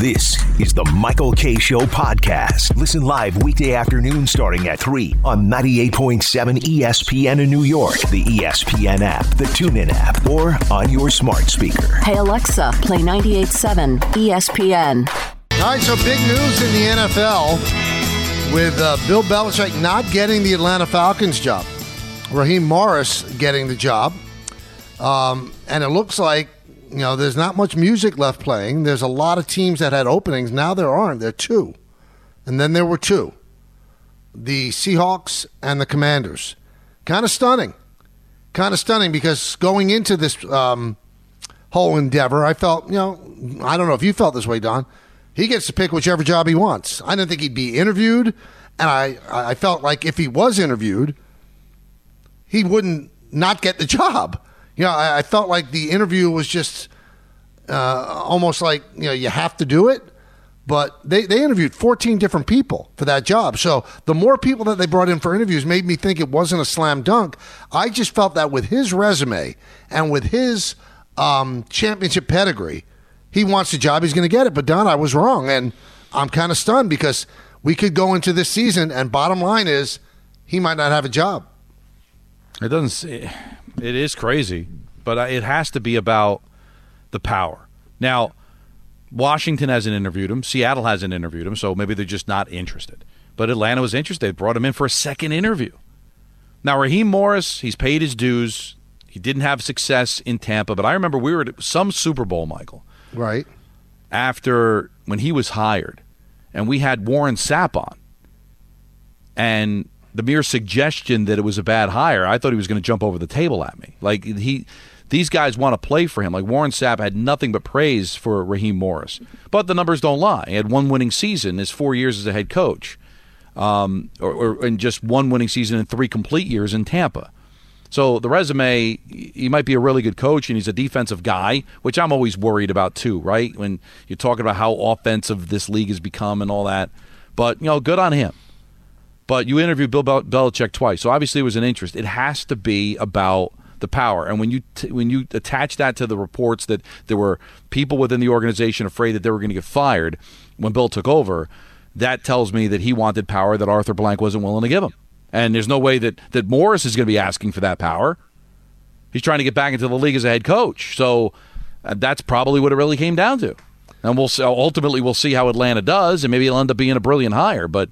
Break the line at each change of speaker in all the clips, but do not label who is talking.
This is the Michael Kay Show podcast. Listen live weekday afternoon starting at 3 on 98.7 ESPN in New York, the ESPN app, the TuneIn app, or on your smart speaker.
Hey Alexa, play 98.7 ESPN.
All right, so big news in the NFL with uh, Bill Belichick not getting the Atlanta Falcons job, Raheem Morris getting the job, um, and it looks like you know there's not much music left playing. There's a lot of teams that had openings. Now there aren't. There are two, and then there were two, the Seahawks and the Commanders. Kind of stunning, kind of stunning because going into this um, whole endeavor, I felt you know I don't know if you felt this way, Don he gets to pick whichever job he wants. I didn't think he'd be interviewed, and I, I felt like if he was interviewed, he wouldn't not get the job. You know, I, I felt like the interview was just uh, almost like you know you have to do it. But they, they interviewed 14 different people for that job. So the more people that they brought in for interviews made me think it wasn't a slam dunk. I just felt that with his resume and with his um, championship pedigree, he wants the job, he's going to get it. But Don, I was wrong, and I'm kind of stunned because we could go into this season, and bottom line is he might not have a job.
It doesn't. It is crazy, but it has to be about the power. Now, Washington hasn't interviewed him. Seattle hasn't interviewed him, so maybe they're just not interested. But Atlanta was interested. They brought him in for a second interview. Now, Raheem Morris, he's paid his dues. He didn't have success in Tampa, but I remember we were at some Super Bowl, Michael,
Right.
after when he was hired, and we had Warren Sapp on, and the mere suggestion that it was a bad hire, I thought he was going to jump over the table at me. Like he, these guys want to play for him. Like Warren Sapp had nothing but praise for Raheem Morris, but the numbers don't lie. He had one winning season, his four years as a head coach, um, or, or just one winning season in three complete years in Tampa. So the resume, he might be a really good coach, and he's a defensive guy, which I'm always worried about too. Right when you're talking about how offensive this league has become and all that, but you know, good on him. But you interviewed Bill Bel- Belichick twice, so obviously it was an interest. It has to be about the power, and when you t- when you attach that to the reports that there were people within the organization afraid that they were going to get fired when Bill took over, that tells me that he wanted power that Arthur Blank wasn't willing to give him. And there's no way that, that Morris is going to be asking for that power. He's trying to get back into the league as a head coach. So uh, that's probably what it really came down to. And we'll see, ultimately we'll see how Atlanta does, and maybe he'll end up being a brilliant hire. But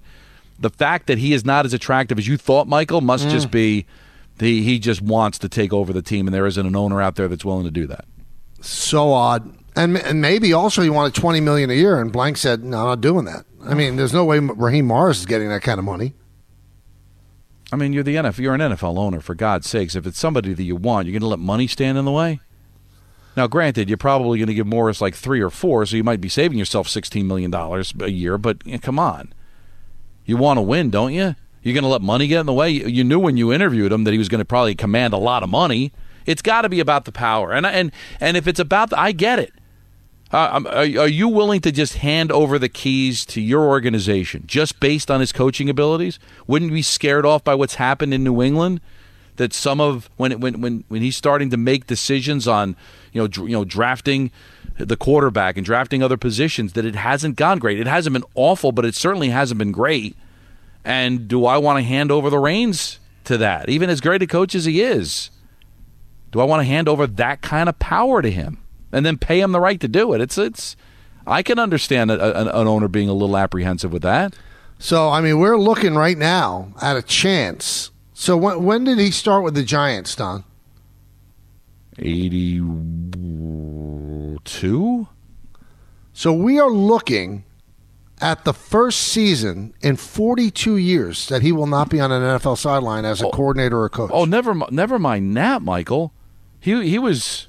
the fact that he is not as attractive as you thought, Michael, must just be he, he just wants to take over the team, and there isn't an owner out there that's willing to do that.
So odd. And, and maybe also he wanted 20 million a year, and Blank said, no, I'm not doing that. I mean, there's no way Raheem Morris is getting that kind of money.
I mean, you're the NFL. You're an NFL owner, for God's sakes. If it's somebody that you want, you're going to let money stand in the way. Now, granted, you're probably going to give Morris like three or four, so you might be saving yourself sixteen million dollars a year. But you know, come on, you want to win, don't you? You're going to let money get in the way. You, knew when you interviewed him that he was going to probably command a lot of money. It's got to be about the power, and and and if it's about, the, I get it. Uh, um, are, are you willing to just hand over the keys to your organization just based on his coaching abilities? Wouldn't you be scared off by what's happened in New England? That some of when when when when he's starting to make decisions on you know dr- you know drafting the quarterback and drafting other positions that it hasn't gone great. It hasn't been awful, but it certainly hasn't been great. And do I want to hand over the reins to that, even as great a coach as he is? Do I want to hand over that kind of power to him? and then pay him the right to do it. It's it's. I can understand a, a, an owner being a little apprehensive with that.
So, I mean, we're looking right now at a chance. So, when, when did he start with the Giants, Don?
Eighty-two.
So, we are looking at the first season in 42 years that he will not be on an NFL sideline as a coordinator or coach.
Oh, never, never mind that, Michael. He he was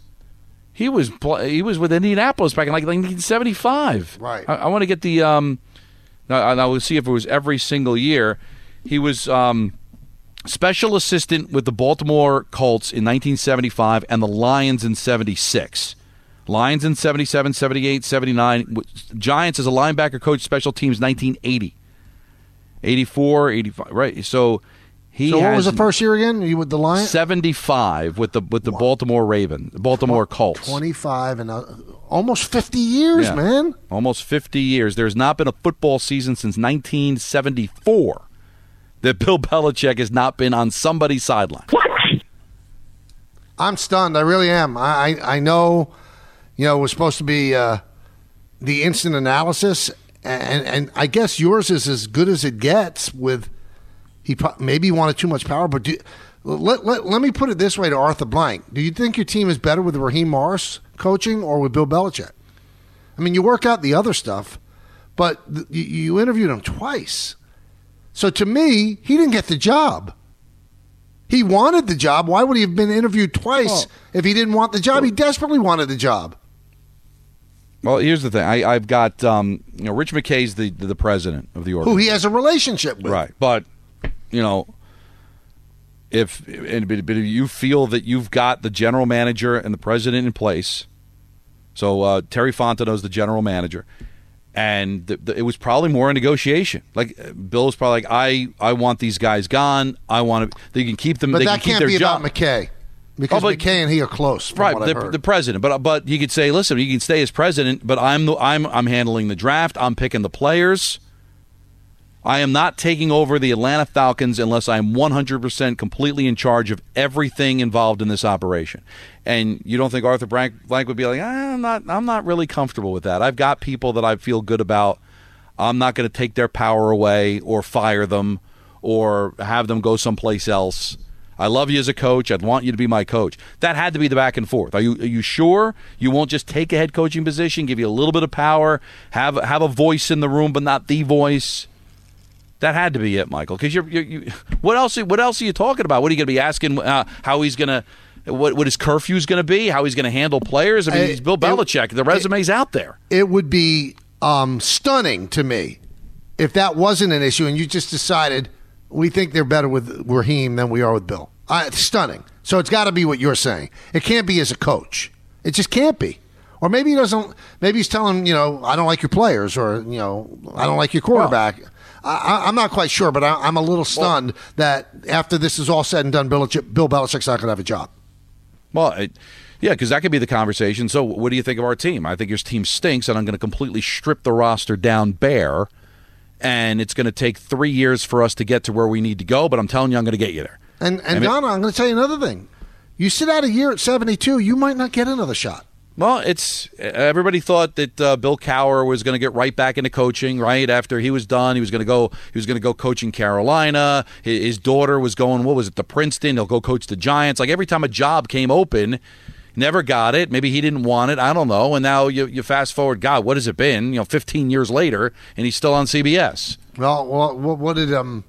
He was he was with Indianapolis back in like 1975.
Right.
I, I want to get the um. Now, now we'll see if it was every single year. He was um, special assistant with the Baltimore Colts in 1975 and the Lions in 76. Lions in 77, 78, 79. Giants as a linebacker coach, special teams 1980. 84, 85. Right. So he
So what was the first year again? You with the Lions?
75 with the with the Baltimore Raven, Baltimore Colts.
25 and uh, almost 50 years,
Yeah.
man.
Almost 50 years. There's not been a football season since 1974 that Bill Belichick has not been on somebody's sideline. What?
I'm stunned. I really am. I I, I know, you know, it was supposed to be uh, the instant analysis, and and I guess yours is as good as it gets. With he pro- maybe wanted too much power, but do, let, let let me put it this way to Arthur Blank: Do you think your team is better with Raheem Morris coaching or with Bill Belichick? I mean, you work out the other stuff, but th- you, you interviewed him twice. So to me, he didn't get the job. He wanted the job. Why would he have been interviewed twice if he didn't want the job? He desperately wanted the job.
Well, here's the thing. I, I've got um, you know Rich McKay's the the president of the organization, Who
he has a relationship with.
Right. But, you know, if, and, but if you feel that you've got the general manager and the president in place, so uh, Terry Fontenot's the general manager, and the, the, it was probably more a negotiation. Like uh, Bill was probably like, I, I want these guys gone. I want to. They can keep them.
But
they
that
can keep
can't be
job.
about McKay. Because
Oh,
and he are close.
Right, the, the president. But but you could say, listen, you can stay as president, but I'm the, I'm I'm handling the draft. I'm picking the players. I am not taking over the Atlanta Falcons unless I'm 100% completely in charge of everything involved in this operation. And you don't think Arthur Blank, Blank would be like, "Ah, I'm not I'm not really comfortable with that. I've got people that I feel good about. I'm not going to take their power away or fire them or have them go someplace else. I love you as a coach. I'd want you to be my coach. That had to be the back and forth. Are you are you sure you won't just take a head coaching position, give you a little bit of power, have have a voice in the room, but not the voice? That had to be it, Michael. Because you're, you're, you, what else? What else are you talking about? What are you going to be asking? Uh, how he's going to, what what his curfew is going to be? How he's going to handle players? I mean,
I-
he's Bill
it-
Belichick. The resume's out there.
it would be um, stunning to me if that wasn't an issue and you just decided we think they're better with Raheem than we are with Bill. Uh, it's stunning. So it's got to be what you're saying. It can't be as a coach. It just can't be. Or maybe he doesn't. Maybe he's telling you know I don't like your players, or you know I don't like your quarterback. I, I, I'm not quite sure, but I, I'm a little stunned that after this is all said and done, Bill, Bill Belichick's not going to have a job.
Well, it, yeah, because that could be the conversation. So, what do you think of our team? I think your team stinks, and I'm going to completely strip the roster down bare. And it's going to take three years for us to get to where we need to go. But I'm telling you, I'm going to get you there.
And and Donna, I'm going to tell you another thing. You sit out a year at 72, you might not get another shot.
Well, it's everybody thought that uh, Bill Cowher was going to get right back into coaching. Right after he was done, he was going to go. He was going to go coaching Carolina. His, his daughter was going. What was it? The Princeton. He'll go coach the Giants. Like every time a job came open, never got it. Maybe he didn't want it. I don't know. And now you, you fast forward. God, what has it been? You know, 15 years later, and he's still on CBS.
Well, what, what did um,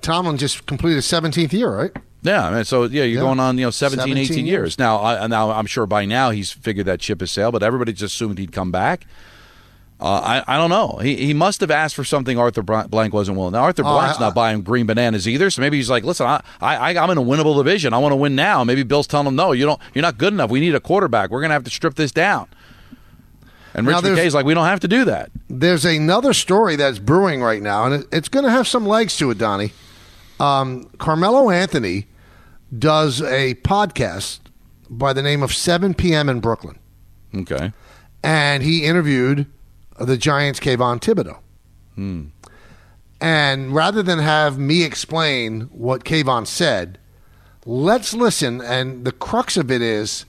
Tomlin just complete his 17th year, right?
Yeah, I mean, so yeah, you're
Yeah.
going on, you know, 17,
17
18 years.
years.
Now, I, now I'm sure by now he's figured that ship has sailed, but everybody just assumed he'd come back. Uh, I, I don't know. He, he must have asked for something Arthur Blank wasn't willing. Now Arthur
Oh,
Blank's
I-
not buying green bananas either, so maybe he's like, "Listen, I, I I'm in a winnable division. I want to win now." Maybe Bill's telling him, "No, you don't. You're not good enough. We need a quarterback. We're going to have to strip this down." And Rich McKay's like, "We don't have to do that."
There's another story that's brewing right now, and it, it's going to have some legs to it, Donnie. Um, Carmelo Anthony does a podcast by the name of 7 p.m. in Brooklyn,
Okay.
and he interviewed the Giants' Kayvon Thibodeaux. Hmm. And rather than have me explain what Kayvon said, let's listen. And the crux of it is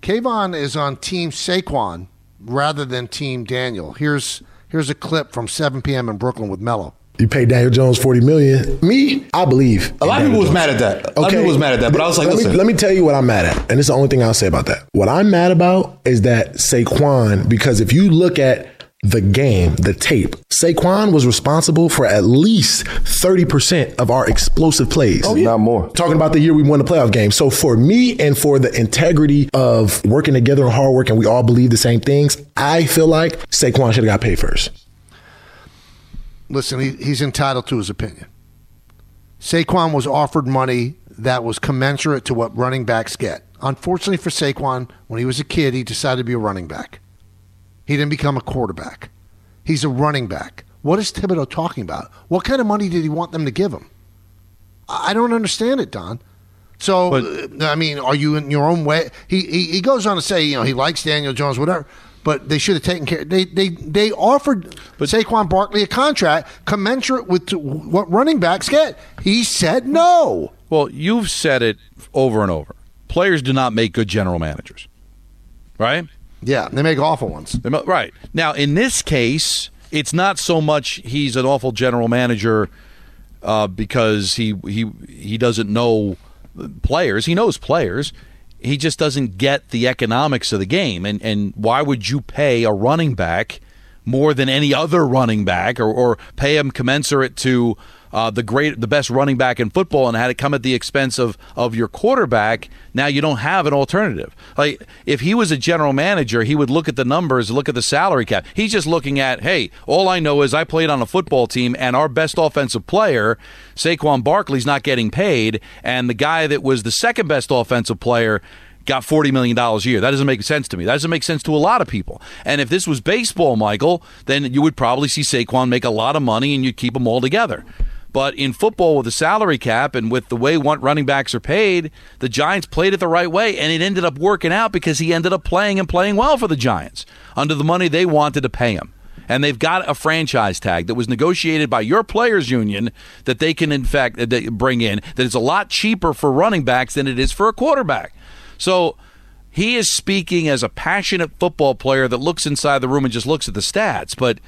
Kayvon is on Team Saquon rather than Team Daniel. Here's here's a clip from 7 p.m. in Brooklyn with Melo.
You paid Daniel Jones forty million. Me, I believe.
A lot of people was mad at that. A lot of people was mad at that, but I was like,
let
listen.
Me, let me tell you what I'm mad at, and it's the only thing I'll say about that. What I'm mad about is that Saquon, because if you look at the game, the tape, Saquon was responsible for at least 30% of our explosive plays.
Oh, yeah. Not more.
Talking about the year we won the playoff game. So for me and for the integrity of working together and hard work and we all believe the same things, I feel like Saquon should have got paid first.
Listen, he, he's entitled to his opinion. Saquon was offered money that was commensurate to what running backs get. Unfortunately for Saquon, when he was a kid, he decided to be a running back. He didn't become a quarterback. He's a running back. What is Thibodeaux talking about? What kind of money did he want them to give him? I don't understand it, Don. So, but, uh, I mean, are you in your own way? He, he, he goes on to say, you know, he likes Daniel Jones, whatever. But they should have taken care. They they they offered but, Saquon Barkley a contract commensurate with what running backs get. He said no.
Well, you've said it over and over. Players do not make good general managers, right?
Yeah, they make awful ones.
Right. Now, in this case, it's not so much he's an awful general manager uh, because he he he doesn't know players. He knows players. He just doesn't get the economics of the game. And and why would you pay a running back more than any other running back, or, or pay him commensurate to uh, the great, the best running back in football, and had it come at the expense of of your quarterback. Now you don't have an alternative. Like if he was a general manager, he would look at the numbers, look at the salary cap. He's just looking at, hey, all I know is I played on a football team, and our best offensive player, Saquon Barkley's not getting paid, and the guy that was the second best offensive player got $40 million a year. That doesn't make sense to me. That doesn't make sense to a lot of people. And if this was baseball, Michael, then you would probably see Saquon make a lot of money and you'd keep them all together. But in football, with the salary cap and with the way running backs are paid, the Giants played it the right way, and it ended up working out because he ended up playing and playing well for the Giants under the money they wanted to pay him. And they've got a franchise tag that was negotiated by your players' union that they can, in fact, bring in that is a lot cheaper for running backs than it is for a quarterback. So he is speaking as a passionate football player that looks inside the room and just looks at the stats, but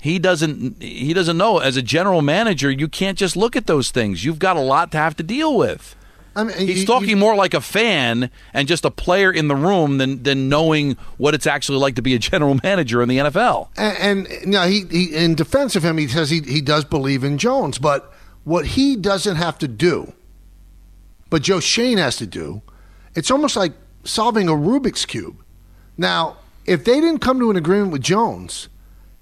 he doesn't he doesn't know as a general manager you can't just look at those things you've got a lot to have to deal with I mean, he's you, talking you, more like a fan and just a player in the room than than knowing what it's actually like to be a general manager in the NFL.
And, and you know, he, he in defense of him, he says he he does believe in Jones, but what he doesn't have to do, but Joe Schoen has to do, it's almost like solving a Rubik's cube. Now, if they didn't come to an agreement with Jones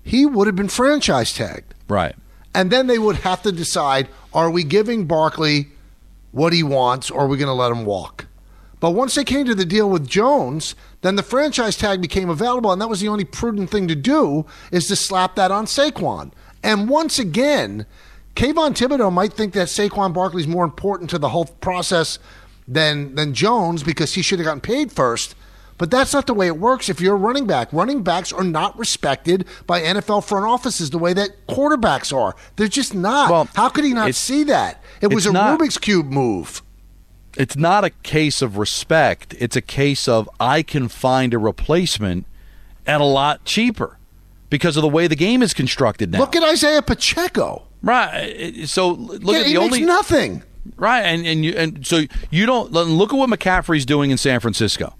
he would have been franchise tagged.
Right.
And then they would have to decide are we giving Barkley what he wants or are we going to let him walk? But once they came to the deal with Jones, then the franchise tag became available, and that was the only prudent thing to do is to slap that on Saquon. And once again, Kayvon Thibodeaux might think that Saquon Barkley is more important to the whole process than than Jones because he should have gotten paid first. But that's not the way it works if you're a running back. Running backs are not respected by NFL front offices the way that quarterbacks are. They're just not. Well, How could he not see that? It was a not, Rubik's Cube move.
It's not a case of respect. It's a case of I can find a replacement at a lot cheaper because of the way the game is constructed now.
Look at Isaiah Pacheco.
Right. So look
yeah,
at the only
nothing.
Right, and and you and so you don't look at what McCaffrey's doing in San Francisco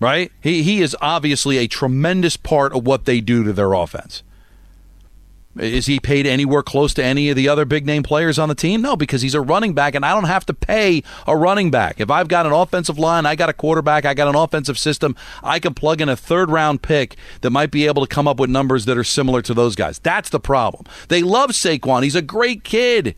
right? He he is obviously a tremendous part of what they do to their offense. Is he paid anywhere close to any of the other big name players on the team? No, because he's a running back, and I don't have to pay a running back. If I've got an offensive line, I got a quarterback, I got an offensive system, I can plug in a third round pick that might be able to come up with numbers that are similar to those guys. That's the problem. They love Saquon. He's a great kid.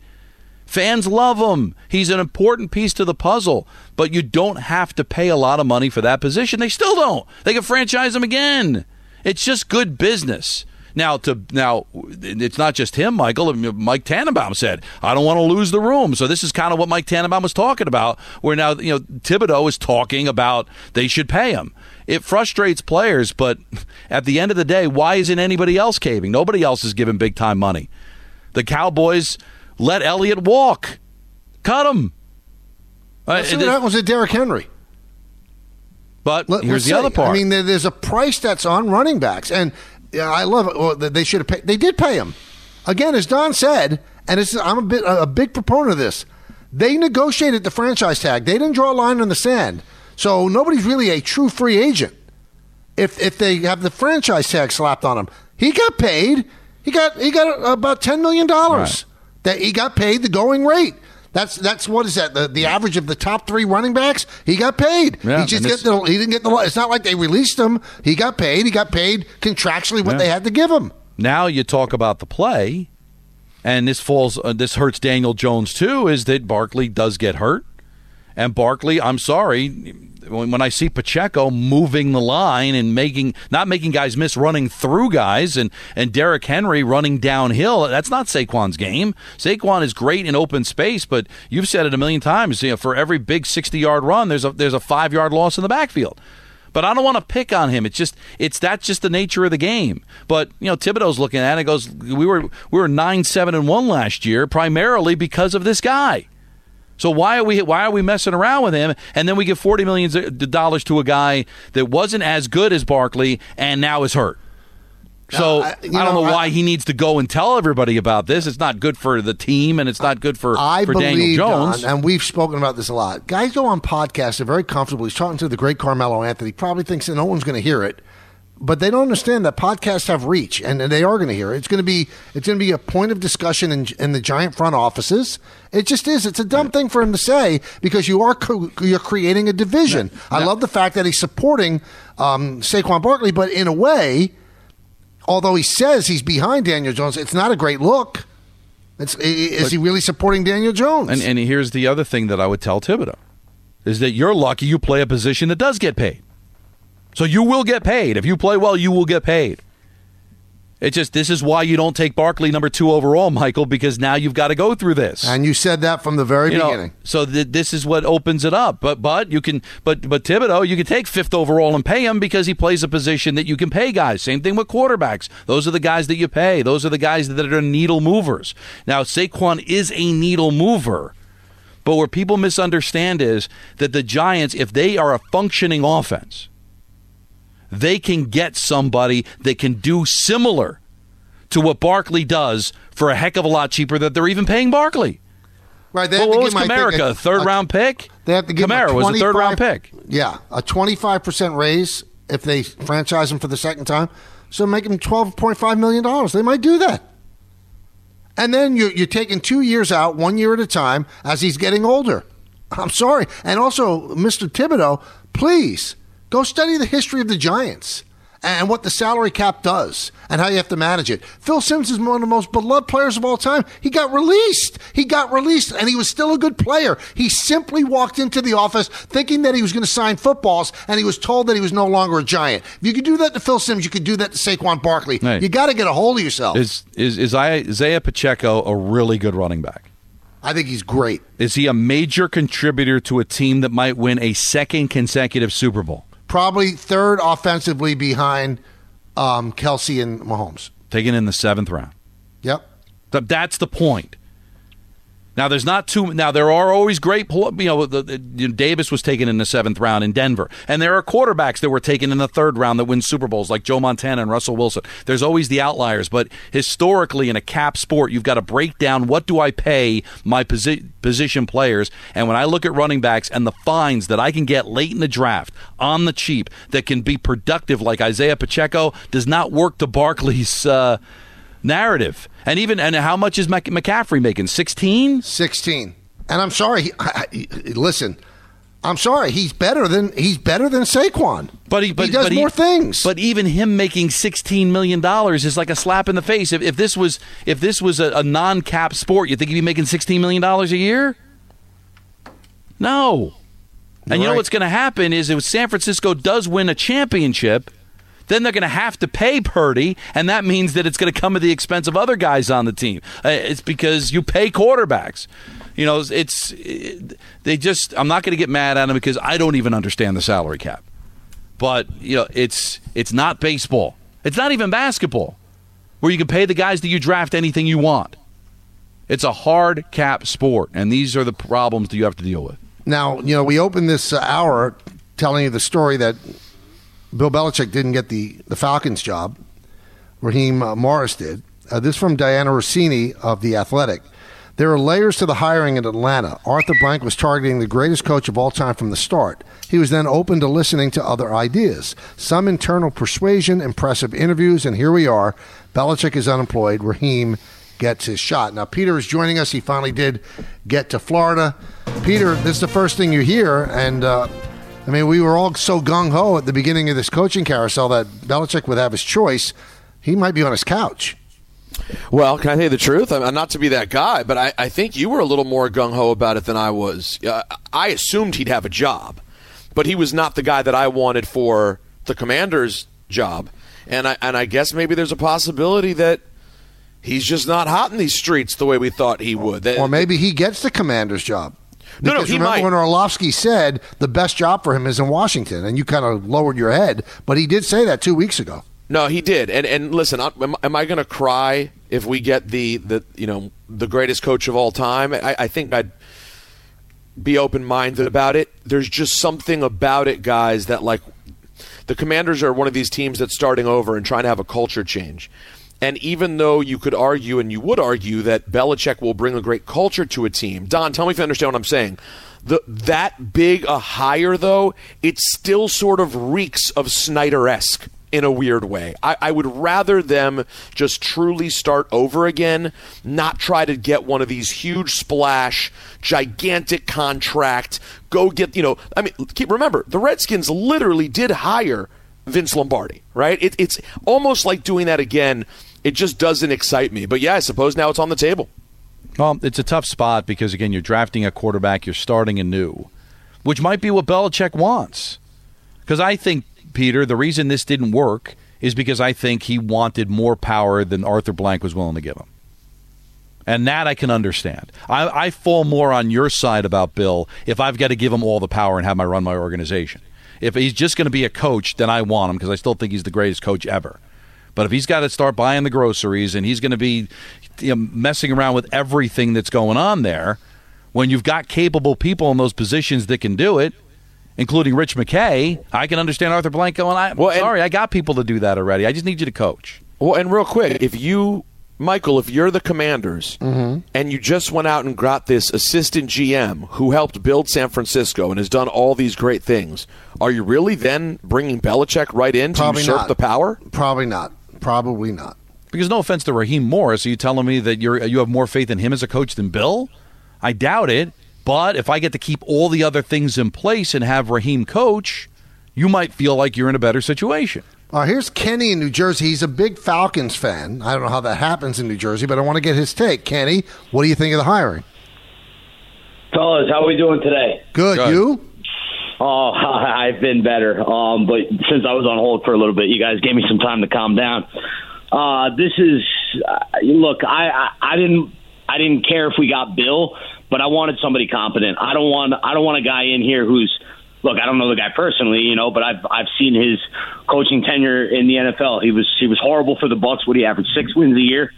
Fans love him. He's an important piece to the puzzle, but you don't have to pay a lot of money for that position. They still don't. They can franchise him again. It's just good business. Now, to now, it's not just him, Michael. Mike Tannenbaum said, "I don't want to lose the room." So this is kind of what Mike Tannenbaum was talking about. Where now, you know, Thibodeaux is talking about they should pay him. It frustrates players, but at the end of the day, why isn't anybody else caving? Nobody else is giving big time money. The Cowboys let Elliott walk. Cut him.
Uh, see what happens with Derrick Henry.
But Let, here's the see. other part.
I mean, there's a price that's on running backs, and yeah, I love it. Well, they should have paid. They did pay him. Again, as Don said, and I'm a bit a big proponent of this. They negotiated the franchise tag. They didn't draw a line in the sand, so nobody's really a true free agent. if if they have the franchise tag slapped on him. He got paid. He got he got about ten million dollars. That he got paid the going rate. That's that's what is that the, the average of the top three running backs? He got paid.
Yeah,
he just get the, he didn't get the. It's not like they released him. He got paid. He got paid contractually what
Yeah.
they had to give him.
Now you talk about the play, and this falls. Uh, this hurts Daniel Jones too. Is that Barkley does get hurt, and Barkley. I'm sorry. When, I see Pacheco moving the line and making not making guys miss running through guys and and Derrick Henry running downhill, that's not Saquon's game. Saquon is great in open space, but you've said it a million times. You know, for every big 60 yard run, there's a there's a five yard loss in the backfield. But I don't want to pick on him. It's just it's that's just the nature of the game. But you know, Thibodeaux's looking at it and goes, we were we were nine seven and one last year, primarily because of this guy. So why are we why are we messing around with him? And then we give forty million dollars to a guy that wasn't as good as Barkley and now is hurt. So
Uh, I-
I, don't
know,
know
I-
why he needs to go and tell everybody about this. It's not good for the team, and it's not good for
I
for
believe,
Daniel Jones.
Don, and we've spoken about this a lot. Guys go on podcasts; they're very comfortable. He's talking to the great Carmelo Anthony. Probably thinks that no one's going to hear it, but they don't understand that podcasts have reach, and, and they are going to hear it. It's going to be it's going to be a point of discussion in, in the giant front offices. It just is. It's a dumb thing for him to say because you are co- you're creating a division. I love the fact that he's supporting um, Saquon Barkley, but in a way, although he says he's behind Daniel Jones, it's not a great look. It's, is he really supporting Daniel Jones?
And and here's the other thing that I would tell Thibodeaux is that you're lucky you play a position that does get paid. So you will get paid. If you play well, you will get paid. It just this is why you don't take Barkley number two overall, Michael, because now you've got to go through this.
And you said that from the very
You know,
beginning.
so th- this is what opens it up. But but you can but but Thibodeaux, you can take fifth overall and pay him because he plays a position that you can pay guys. Same thing with quarterbacks. Those are the guys that you pay. Those are the guys that are needle movers. Now Saquon is a needle mover. But where people misunderstand is that the Giants, if they are a functioning offense, they can get somebody that can do similar to what Barkley does for a heck of a lot cheaper that they're even paying Barkley.
Right. They
Well,
have to
what was
give him, I
Kamara? A third round pick?
They have to give him
Kamara
a
was a third round pick.
Yeah, a twenty-five percent raise if they franchise him for the second time. So make him twelve point five million dollars. They might do that. And then you're, you're taking two years out, one year at a time, as he's getting older. I'm sorry. And also, Mr. Thibodeaux, please go study the history of the Giants and what the salary cap does and how you have to manage it. Phil Simms is one of the most beloved players of all time. He got released. He got released and he was still a good player. He simply walked into the office thinking that he was going to sign footballs and he was told that he was no longer a Giant. If you could do that to Phil Simms, you could do that to Saquon Barkley.
Hey.
You got to get a hold of yourself.
Is is is Isaiah Pacheco a really good running back?
I think he's great.
Is he a major contributor to a team that might win a second consecutive Super Bowl?
Probably third offensively behind um, Kelce and Mahomes.
Taken in the seventh round.
Yep.
That's the point. Now there's not too. Now there are always great. You know, the, the, you know, Davis was taken in the seventh round in Denver, and there are quarterbacks that were taken in the third round that win Super Bowls, like Joe Montana and Russell Wilson. There's always the outliers, but historically in a cap sport, you've got to break down what do I pay my posi- position players, and when I look at running backs and the fines that I can get late in the draft on the cheap that can be productive, like Isaiah Pacheco, does not work to Barkley's. Uh, narrative. And even and how much is Mc- McCaffrey making? Sixteen.
16. And I'm sorry. He, I, I- listen, I'm sorry. He's better than he's better than Saquon.
But he, but,
he does
but
more things.
But even him making sixteen million dollars is like a slap in the face. If, if this was if this was a, a non-cap sport, you think he'd be making sixteen million dollars a year? No. and you know what's going to happen is if San Francisco does win a championship, then they're going to have to pay Purdy, and that means that it's going to come at the expense of other guys on the team. Uh, it's because you pay quarterbacks. You know, it's it, they just. I'm not going to get mad at them because I don't even understand the salary cap. But you know, it's it's not baseball. It's not even basketball, where you can pay the guys that you draft anything you want. It's a hard cap sport, and these are the problems that you have to deal with.
now, you know, we opened this uh, hour telling you the story that Bill Belichick didn't get the, the Falcons job. Raheem uh, Morris did. Uh, this from Dianna Russini of The Athletic. There are layers to the hiring in Atlanta. Arthur Blank was targeting the greatest coach of all time from the start. He was then open to listening to other ideas. Some internal persuasion, impressive interviews, and here we are. Belichick is unemployed. Raheem gets his shot. Now, Peter is joining us. He finally did get to Florida. Peter, this is the first thing you hear, and uh, I mean, we were all so gung ho at the beginning of this coaching carousel that Belichick would have his choice. He might be on his couch.
Well, can I tell you the truth? I'm not to be that guy, but I, I think you were a little more gung ho about it than I was. Uh, I assumed he'd have a job, but he was not the guy that I wanted for the commander's job. And I, and I guess maybe there's a possibility that he's just not hot in these streets the way we thought he would.
Or maybe he gets the commander's job.
No, no,
Because
he
remember
might.
when Orlovsky said the best job for him is in Washington, and you kind of lowered your head, but he did say that two weeks ago.
No, he did. And and listen, am, am I going to cry if we get the the you know the greatest coach of all time? I, I think I'd be open minded about it. There's just something about it, guys, that like the Commanders are one of these teams that's starting over and trying to have a culture change. And even though you could argue, and you would argue, that Belichick will bring a great culture to a team, Don, tell me if you understand what I'm saying. The, that big a hire, though, it still sort of reeks of Snyder esque in a weird way. I, I would rather them just truly start over again, not try to get one of these huge splash, gigantic contract, go get, you know, I mean, keep remember, the Redskins literally did hire Vince Lombardi, right? It, it's almost like doing that again. It just doesn't excite me. But yeah, I suppose now it's on the table.
Well, it's a tough spot because again, you're drafting a quarterback, you're starting anew, which might be what Belichick wants. Because I think Peter, the reason this didn't work is because I think he wanted more power than Arthur Blank was willing to give him. And that I can understand. I, I fall more on your side about Bill if I've got to give him all the power and have my run my organization. If he's just going to be a coach, then I want him because I still think he's the greatest coach ever. But if he's got to start buying the groceries and he's going to be you know, messing around with everything that's going on there, when you've got capable people in those positions that can do it, including Rich McKay, I can understand Arthur Blank going, I,
Well, and-
sorry, I got people to do that already. I just need you to coach.
Well, and real quick, if you, Michael, if you're the commanders mm-hmm. and you just went out and got this assistant GM who helped build San Francisco and has done all these great things, are you really then bringing Belichick right in to
Probably
usurp
not.
the power?
Probably not. Probably not.
Because no offense to Raheem Morris, are you telling me that you're you have more faith in him as a coach than Bill? I doubt it. But if I get to keep all the other things in place and have Raheem coach, you might feel like you're in a better situation.
Uh, here's Kenny in New Jersey. He's a big Falcons fan. I don't know how that happens in New Jersey, but I want to get his take. Kenny, what do you think of the hiring?
Fellas, how are we doing today?
Good.
Good.
You?
Oh, I've been better. Um, but since I was on hold for a little bit, you guys gave me some time to calm down. Uh, this is uh, look. I, I I didn't I didn't care if we got Bill, but I wanted somebody competent. I don't want I don't want a guy in here who's look. I don't know the guy personally, you know, but I've I've seen his coaching tenure in the NFL. He was he was horrible for the Bucs. What he averaged six wins a year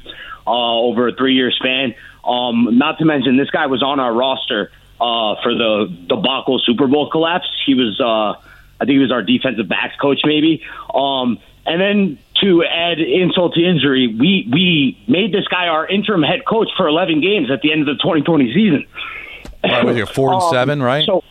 uh, over a three year span. Um, not to mention this guy was on our roster uh, for the debacle Super Bowl collapse. He was uh, I think he was our defensive backs coach maybe. Um, and then to add insult to injury, we we made this guy our interim head coach for 11 games at the end of the 2020 season.
What, you're four and
Um,
seven, right?
So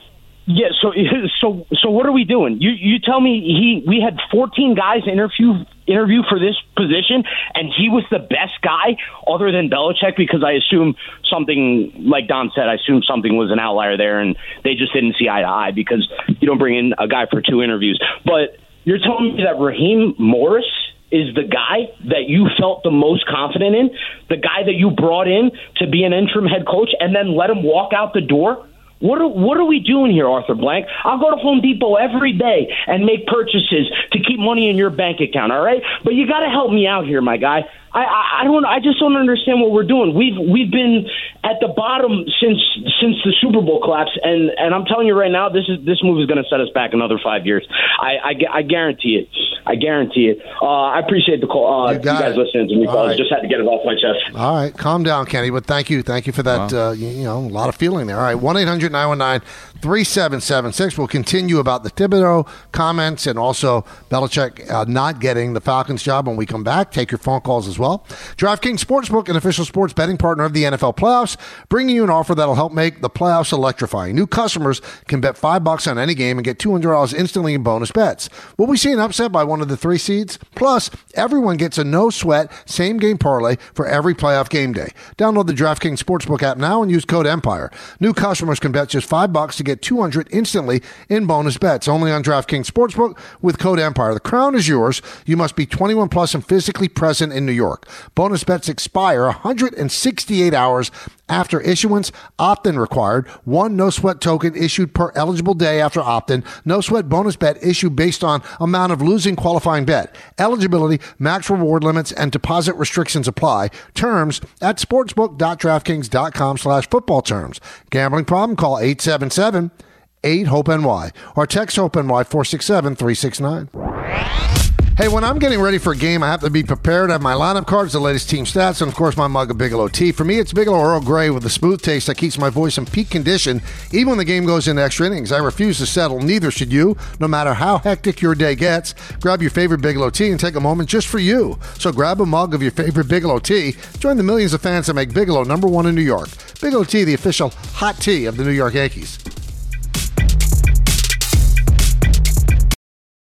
yeah, so so so what are we doing? You you tell me he we had 14 guys interview interview for this position, and he was the best guy other than Belichick because I assume something like Don said, I assume something was an outlier there, and they just didn't see eye to eye because you don't bring in a guy for two interviews. But you're telling me that Raheem Morris is the guy that you felt the most confident in, the guy that you brought in to be an interim head coach, and then let him walk out the door? What are, what are we doing here, Arthur Blank? I'll go to Home Depot every day and make purchases to keep money in your bank account, all right? But you got to help me out here, my guy. I, I, I don't. I just don't understand what we're doing. We've we've been at the bottom since since the Super Bowl collapse, and and I'm telling you right now, this is this move is going to set us back another five years. I, I, I guarantee it. I guarantee it. Uh, I appreciate the call. Uh,
You
you, guys
it.
listening to me.
All
fellas. Just had to get it off my chest.
All right, calm down, Kenny. But thank you, thank you for that. Uh, you, you know, a lot of feeling there. All right, one 3776 We'll continue about the Thibodeaux comments and also Belichick uh, not getting the Falcons job when we come back. Take your phone calls as well. DraftKings Sportsbook, an official sports betting partner of the NFL playoffs, bringing you an offer that'll help make the playoffs electrifying. New customers can bet five bucks on any game and get $200 instantly in bonus bets. Will we see an upset by one of the three seeds? Plus, everyone gets a no sweat same game parlay for every playoff game day. Download the DraftKings Sportsbook app now and use code EMPIRE. New customers can bet just five bucks to get 200 instantly in bonus bets only on DraftKings Sportsbook with code EMPIRE. The crown is yours. You must be 21 plus and physically present in New York. Bonus bets expire 168 hours after issuance. Opt-in required. One no sweat token issued per eligible day after opt-in. No sweat bonus bet issued based on amount of losing qualifying bet. Eligibility, max reward limits, and deposit restrictions apply. Terms at sportsbook.draftkings.com slash football terms. Gambling problem? Call 877 8 HOPE NY or text HOPE NY 467 369. Hey, when I'm getting ready for a game, I have to be prepared. I have my lineup cards, the latest team stats, and of course my mug of Bigelow tea. For me, it's Bigelow Earl Grey with a smooth taste that keeps my voice in peak condition, even when the game goes into extra innings. I refuse to settle. Neither should you. No matter how hectic your day gets, grab your favorite Bigelow tea and take a moment just for you. So grab a mug of your favorite Bigelow tea. Join the millions of fans that make Bigelow number one in New York. Bigelow tea, the official hot tea of the New York Yankees.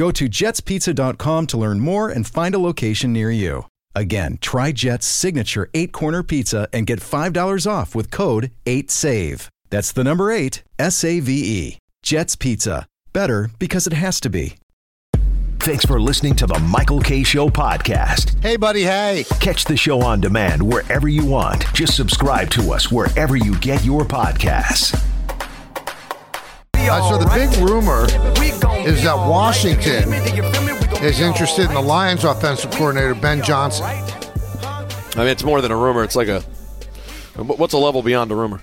Go to jetspizza.com to learn more and find a location near you. Again, try Jet's signature eight corner pizza and get $5 off with code 8SAVE. That's the number eight, S A V E. Jet's Pizza. Better because it has to be.
Thanks for listening to the Michael Kay Show podcast.
Hey, buddy, hey.
Catch the show on demand wherever you want. Just subscribe to us wherever you get your podcasts.
Uh, so the big rumor is that Washington is interested in the Lions offensive coordinator Ben Johnson.
I mean, it's more than a rumor. It's like a what's a level beyond a rumor?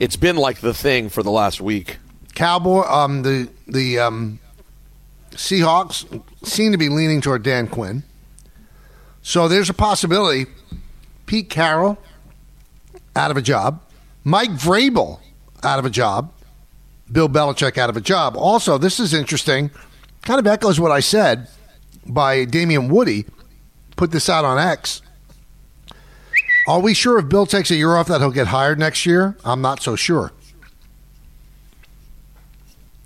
It's been like the thing for the last week.
Cowboy, um, the the um, Seahawks seem to be leaning toward Dan Quinn. So there's a possibility Pete Carroll out of a job, Mike Vrabel out of a job, Bill Belichick out of a job. Also, this is interesting. Kind of echoes what I said by Damien Woody. Put this out on X. Are we sure if Bill takes a year off that he'll get hired next year? I'm not so sure.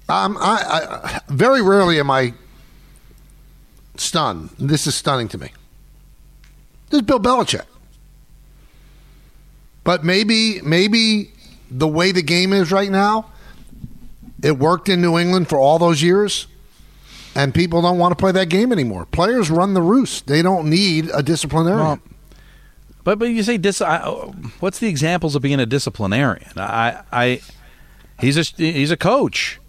Um, I, I very rarely am I stunned. This is stunning to me. This is Bill Belichick. But maybe, maybe the way the game is right now, it worked in New England for all those years, and people don't want to play that game anymore. Players run the roost. They don't need a disciplinarian.
Well, but but you say dis. I, what's the examples of being a disciplinarian? I I he's a he's a coach.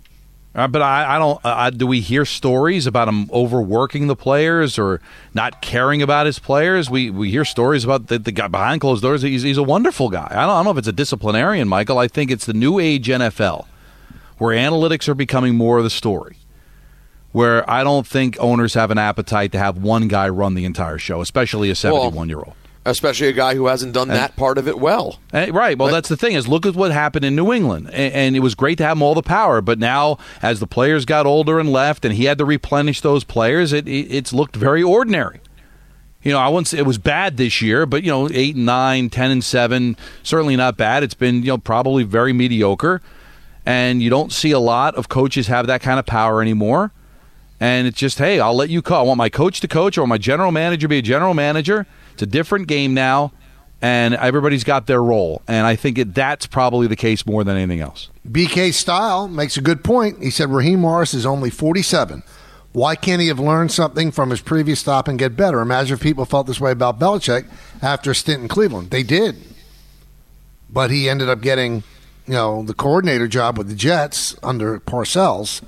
Uh, but I, I don't. Uh, do we hear stories about him overworking the players or not caring about his players? We we hear stories about the, the guy behind closed doors. He's, he's a wonderful guy. I don't, I don't know if it's a disciplinarian, Michael. I think it's the new age NFL where analytics are becoming more of the story. Where I don't think owners have an appetite to have one guy run the entire show, especially a 71 year old.
especially a guy who hasn't done that part of it well.
Eh, right. Well, that's the thing is look at what happened in New England, and, and it was great to have him all the power. But now, as the players got older and left, and he had to replenish those players, it, it it's looked very ordinary. You know, I wouldn't say it was bad this year, but you know, eight and nine, ten and seven, certainly not bad. It's been you know probably very mediocre, and you don't see a lot of coaches have that kind of power anymore. And it's just, hey, I'll let you call. I want my coach to coach, or my general manager be a general manager. It's a different game now, and everybody's got their role. And I think it, that's probably the case more than anything else.
BK Style makes a good point. He said Raheem Morris is only 47. Why can't he have learned something from his previous stop and get better? Imagine if people felt this way about Belichick after a stint in Cleveland. They did. But he ended up getting, you know, the coordinator job with the Jets under Parcells.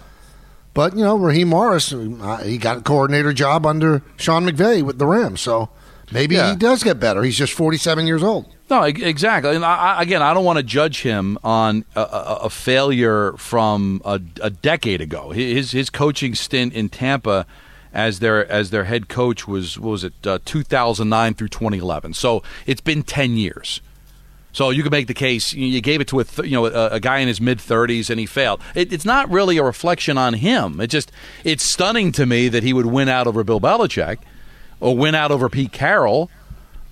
But, you know, Raheem Morris, uh, he got a coordinator job under Sean McVay with the Rams. So maybe
Yeah.
he does get better. He's just 47 years old.
No, exactly. And I, I- again, I don't want to judge him on a, a, a failure from a, a decade ago. His his coaching stint in Tampa as their as their head coach was what was it uh, 2009 through 2011. So it's been 10 years. So you could make the case you you gave it to a th- you know a, a guy in his mid 30s and he failed. It, it's not really a reflection on him. It just it's stunning to me that he would win out over Bill Belichick or win out over Pete Carroll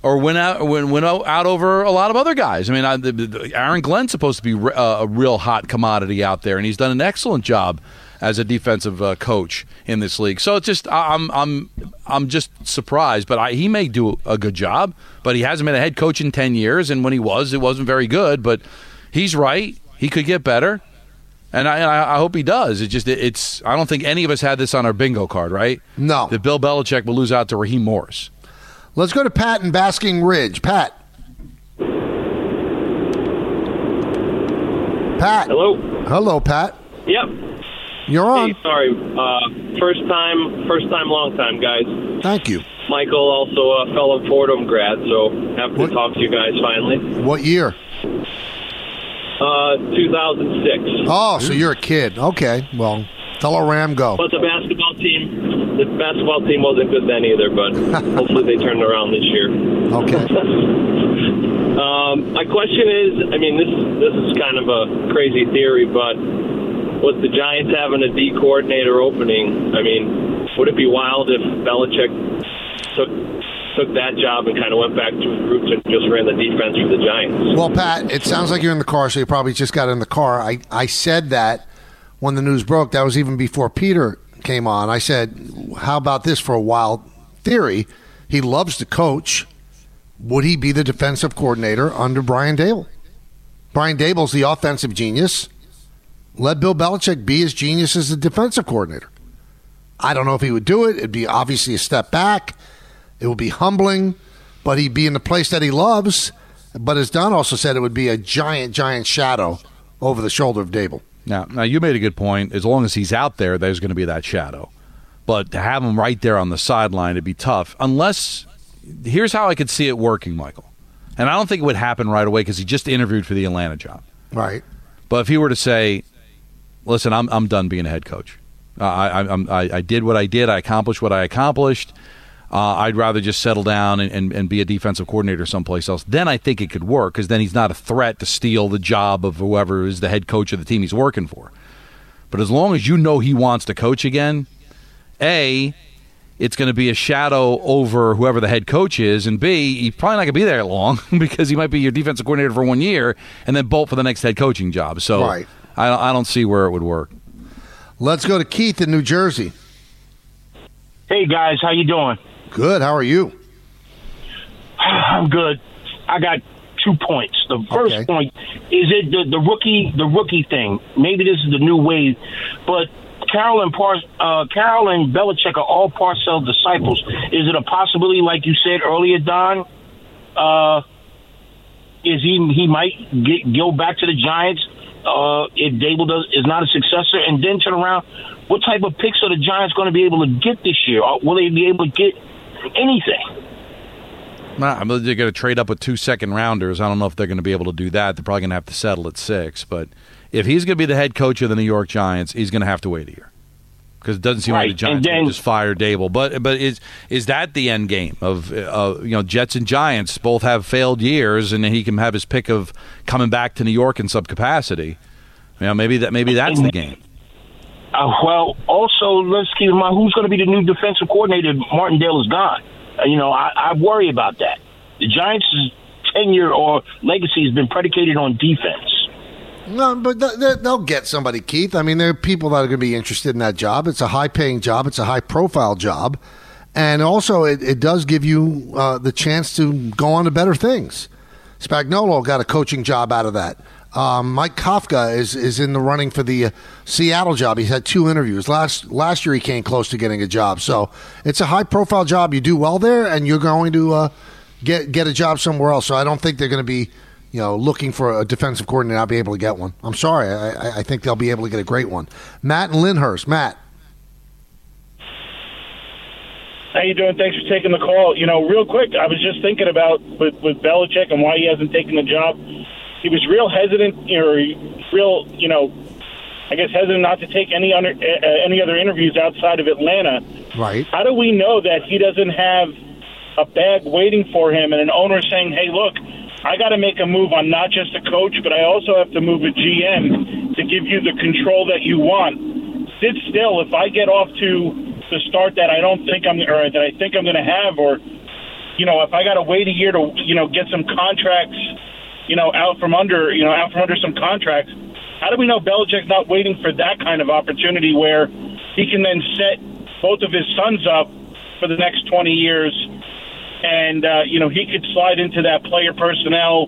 or win out win, win out over a lot of other guys. I mean, I, the, the, Aaron Glenn's supposed to be re- uh, a real hot commodity out there, and he's done an excellent job as a defensive uh, coach in this league. So it's just I- I'm I'm I'm just surprised, but I, he may do a good job. But he hasn't been a head coach in ten years, and when he was, it wasn't very good. But he's right; he could get better. And I, I I hope he does. It just it's I don't think any of us had this on our bingo card, right?
No.
That Bill Belichick will lose out to Raheem Morris.
Let's go to Pat in Basking Ridge. Pat. Pat.
Hello.
Hello, Pat.
Yep.
You're on.
Hey, sorry. Uh, first time, first time, long time, guys.
Thank you.
Michael, also a fellow Fordham grad, so happy to talk to you guys finally.
What year?
Uh, 2006.
Oh, so you're a kid. Okay. Well, fellow Ram go.
But the basketball team, the basketball team wasn't good then either, but hopefully they turned around this year.
Okay.
um, my question is, I mean, this this is kind of a crazy theory, but with the Giants having a D coordinator opening, I mean, would it be wild if Belichick took took that job and kind of went back to his roots and just ran the defense for the Giants?
Well, Pat, it sounds like you're in the car, so you probably just got in the car. I, I said that when the news broke. That was even before Peter came on. I said, how about this for a wild theory? He loves to coach. Would he be the defensive coordinator under Brian Daboll? Brian Daboll's the offensive genius. Let Bill Belichick be his genius as the defensive coordinator. I don't know if he would do it. It'd be obviously a step back. It would be humbling, but he'd be in the place that he loves. But as Don also said, it would be a giant, giant shadow over the shoulder of Daboll.
Now, now you made a good point. As long as he's out there, there's going to be that shadow. But to have him right there on the sideline, it'd be tough. Unless, here's how I could see it working, Michael. And I don't think it would happen right away because he just interviewed for the Atlanta job.
Right.
But if he were to say, "Listen, I'm I'm done being a head coach. Uh, I, I I I did what I did. I accomplished what I accomplished. Uh, I'd rather just settle down and, and, and be a defensive coordinator someplace else. Then I think it could work because then he's not a threat to steal the job of whoever is the head coach of the team he's working for. But as long as you know he wants to coach again, a it's going to be a shadow over whoever the head coach is, and B, he's probably not going to be there long because he might be your defensive coordinator for one year and then bolt for the next head coaching job. So
Right.
I, I don't see where it would work.
Let's go to Keith in New Jersey.
Hey guys, how you doing?
Good. How are you?
I'm good. I got two points. The first point is it the, the rookie the rookie thing. Maybe this is the new wave, but Carroll and Par, uh, Carroll and Belichick are all Parcell disciples. Is it a possibility, like you said earlier, Don? Uh, is he he might get, go back to the Giants uh, if Daboll does is not a successor, and then turn around? What type of picks are the Giants going to be able to get this year? Or will they be able to get anything?
Nah, I mean, they're going to trade up with two second rounders. I don't know if they're going to be able to do that. They're probably going to have to settle at six. But if he's going to be the head coach of the New York Giants, he's going to have to wait a year. Because it doesn't seem
Right,
like the Giants
then-
just fire Daboll. But but is is that the end game of uh, you know Jets and Giants both have failed years, and he can have his pick of coming back to New York in some capacity? You know, maybe that maybe that's the game.
Uh, well, also let's keep in mind who's going to be the new defensive coordinator. if Martindale is gone. Uh, you know, I, I worry about that. The Giants' tenure or legacy has been predicated on defense.
No, but th- th- they'll get somebody, Keith. I mean, there are people that are going to be interested in that job. It's a high paying job, it's a high profile job. And also, it, it does give you uh, the chance to go on to better things. Spagnuolo got a coaching job out of that. Um, Mike Kafka is, is in the running for the uh, Seattle job. He's had two interviews. Last last year, he came close to getting a job. So it's a high profile job. You do well there, and you're going to uh, get get a job somewhere else. So I don't think they're going to be, you know, looking for a defensive coordinator and not be able to get one. I'm sorry. I, I- I think they'll be able to get a great one. Matt and Lyndhurst. Matt.
How you doing? Thanks for taking the call. You know, real quick, I was just thinking about with with Belichick and why he hasn't taken the job. He was real hesitant, or real, you know, I guess hesitant not to take any under, uh, any other interviews outside of Atlanta.
Right.
How do we know that he doesn't have a bag waiting for him and an owner saying, "Hey, look, I got to make a move. I'm not just a coach, but I also have to move a GM to give you the control that you want." Sit still. If I get off to the start that I don't think I'm, or that I think I'm going to have, or you know, if I got to wait a year to, you know, get some contracts, you know, out from under, you know, out from under some contracts. How do we know Belichick's not waiting for that kind of opportunity where he can then set both of his sons up for the next 20 years, and uh, you know, he could slide into that player personnel,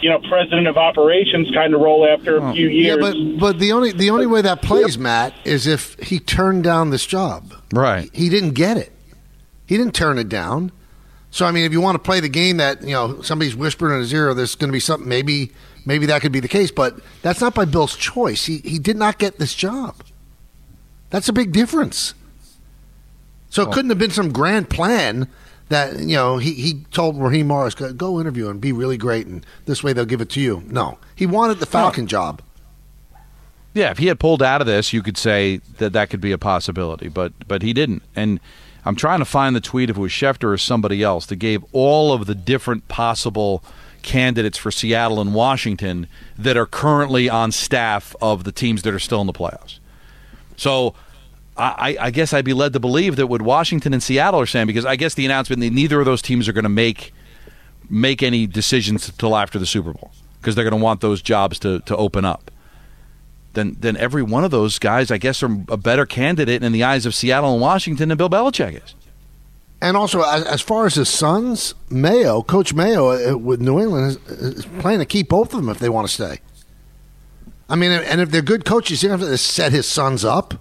you know, president of operations kind of role after a few years.
Yeah, but but the only the only way that plays, Matt, is if he turned down this job.
Right.
He didn't get it. He didn't turn it down. So I mean, if you want to play the game that you know somebody's whispering in his ear, there's going to be something. Maybe maybe that could be the case, but that's not by Bill's choice. He he did not get this job. That's a big difference. So it couldn't have been some grand plan that you know he, he told Raheem Morris go, interview and be really great, and this way they'll give it to you. No, he wanted the Falcon job.
Yeah, if he had pulled out of this, you could say that that could be a possibility, but but he didn't. And I'm trying to find the tweet if it was Schefter or somebody else that gave all of the different possible candidates for Seattle and Washington that are currently on staff of the teams that are still in the playoffs. So I, I guess I'd be led to believe that what Washington and Seattle are saying, because I guess the announcement that neither of those teams are going to make make any decisions until after the Super Bowl because they're going to want those jobs to, to open up. Then, then every one of those guys, I guess, are a better candidate in the eyes of Seattle and Washington than Bill Belichick is.
And also, as, as far as his sons, Mayo, Coach Mayo uh, with New England is, is planning to keep both of them if they want to stay. I mean, and if they're good coaches, you have to set his sons up.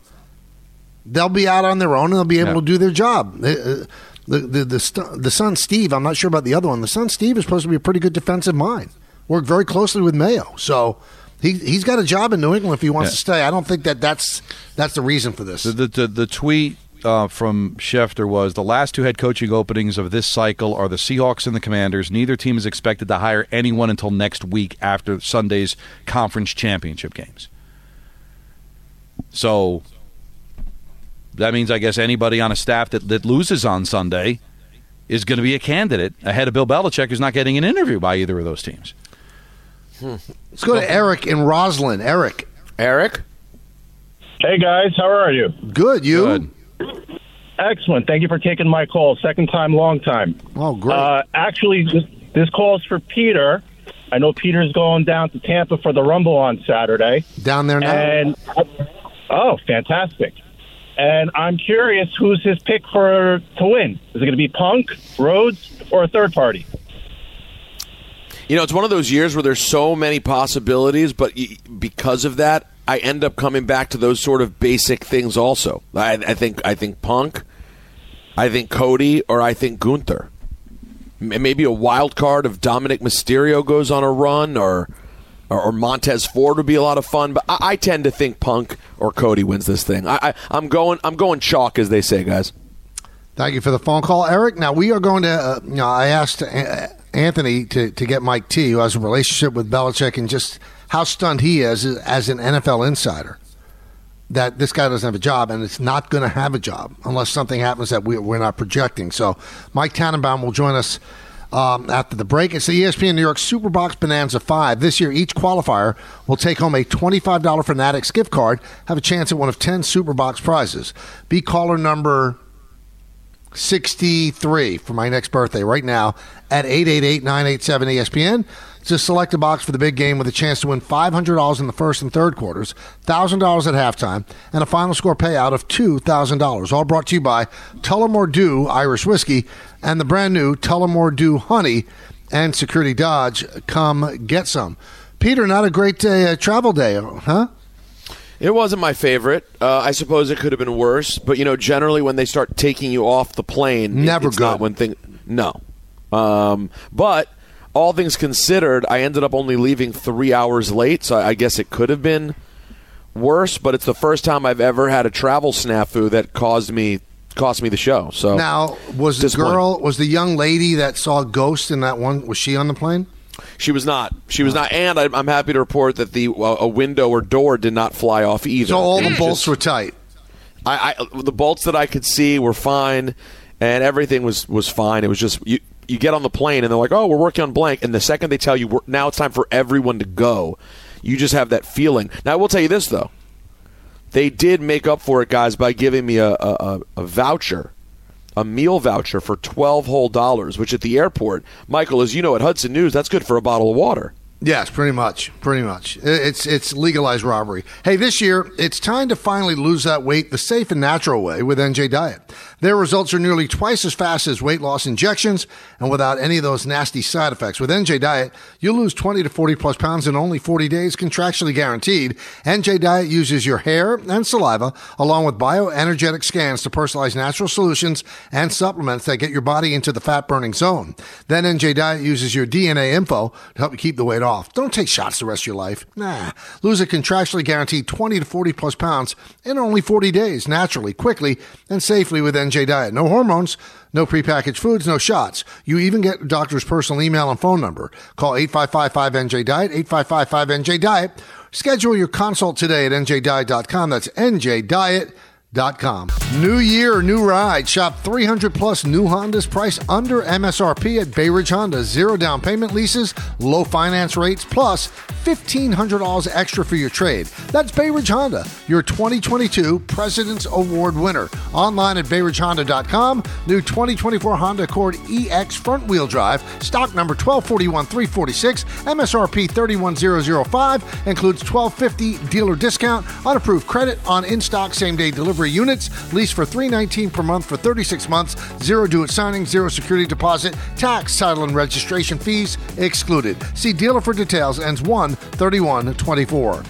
They'll be out on their own and they'll be able
Yeah.
to do their job. Uh, The the the, st- the son Steve, I'm not sure about the other one. The son Steve is supposed to be a pretty good defensive mind. Worked very closely with Mayo, so he he's got a job in New England if he wants
Yeah.
to stay. I don't think that that's that's the reason for this.
The, the, the, the tweet uh, from Schefter was the last two head coaching openings of this cycle are the Seahawks and the Commanders. Neither team is expected to hire anyone until next week after Sunday's conference championship games. So that means, I guess, anybody on a staff that, that loses on Sunday is going to be a candidate ahead of Bill Belichick, who's not getting an interview by either of those teams.
Let's go to Eric in Roslyn. Eric.
Eric.
Hey guys, how are you?
Good. You?
Excellent. Thank you for taking my call. Second time, long time.
Oh, great.
Uh, actually, this, this call is for Peter. I know Peter's going down to Tampa for the Rumble on Saturday.
Down there now.
And oh, fantastic! And I'm curious, who's his pick for to win? Is it going to be Punk, Rhodes, or a third party?
You know, it's one of those years where there's so many possibilities, but because of that, I end up coming back to those sort of basic things. Also, I, I think I think Punk, I think Cody, or I think Gunther. Maybe a wild card of Dominik Mysterio goes on a run, or or, or Montez Ford would be a lot of fun. But I, I tend to think Punk or Cody wins this thing. I, I, I'm going I'm going chalk, as they say, guys.
Thank you for the phone call, Eric. Now we are going to. Uh, you know, I asked uh, Anthony to, to get Mike T, who has a relationship with Belichick, and just how stunned he is as an NFL insider. that this guy doesn't have a job, and it's not going to have a job unless something happens that we, we're not projecting. So, Mike Tannenbaum will join us um, after the break. It's the ESPN New York Superbox Bonanza 5. This year, each qualifier will take home a $25 Fanatics gift card, have a chance at one of 10 Superbox prizes. Be caller number 63 for my next birthday right now at 888-987-ESPN. Just select a box for the big game with a chance to win $500 in the first and third quarters, $1,000 at halftime, and a final score payout of $2,000. All brought to you by Tullamore Dew Irish Whiskey and the brand new Tullamore Dew Honey and Security Dodge. Come get some. Peter, not a great day, uh, travel day, huh?
It wasn't my favorite. Uh, I suppose it could have been worse, but you know, generally when they start taking you off the plane,
Never
it's not when thing. No, um, but all things considered, I ended up only leaving three hours late, so I guess it could have been worse. But it's the first time I've ever had a travel snafu that caused me cost me the show. So
Now, was the girl, was the young lady that saw Ghost in that one, was she on the plane?
She was not. She was not. And I, I'm happy to report that the uh, a window or door did not fly off either.
So all
It
the bolts
just-
were tight.
I, I the bolts that I could see were fine, and everything was was fine. It was just you you get on the plane and they're like, oh, we're working on blank, and the second they tell you now it's time for everyone to go, you just have that feeling. Now I will tell you this though, they did make up for it, guys, by giving me a a, a, voucher. A meal voucher for twelve whole dollars, which at the airport, Michael, as you know, at Hudson News, that's good for a bottle of water.
Yes, pretty much, pretty much. It's it's legalized robbery. Hey, this year it's time to finally lose that weight the safe and natural way with NJ Diet. Their results are nearly twice as fast as weight loss injections and without any of those nasty side effects. With NJ Diet, you'll lose 20 to 40 plus pounds in only 40 days, contractually guaranteed. NJ Diet uses your hair and saliva along with bioenergetic scans to personalize natural solutions and supplements that get your body into the fat burning zone. Then NJ Diet uses your DNA info to help you keep the weight off. Don't take shots the rest of your life. Nah. Lose a contractually guaranteed 20 to 40 plus pounds in only 40 days, naturally, quickly, and safely with NJ Diet. No hormones, no prepackaged foods, no shots. You even get doctor's personal email and phone number. Call 855-5NJ Diet, 855-5NJ Diet. Schedule your consult today at njdiet.com. That's njdiet.com. New year, new ride. Shop 300 plus new Hondas priced under MSRP at Bay Ridge Honda. Zero down payment leases, low finance rates, plus $1,500 extra for your trade. That's Bay Ridge Honda, your 2022 President's Award winner. Online at BayRidgeHonda.com. New 2024 Honda Accord EX front wheel drive. Stock number 1241-346. MSRP 31005. Includes 1250 dealer discount on approved credit on in-stock same-day delivery units. Lease for 319 per month for 36 months. Zero due at signing, zero security deposit. Tax, title, and registration fees excluded. See dealer for details. Ends 1 31 24.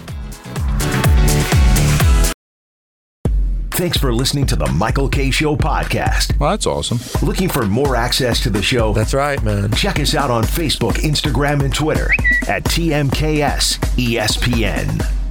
Thanks for listening to the Michael Kay Show podcast.
Well, that's awesome.
Looking for more access to the show? That's right, man. Check us out on Facebook, Instagram, and Twitter at TMKS ESPN.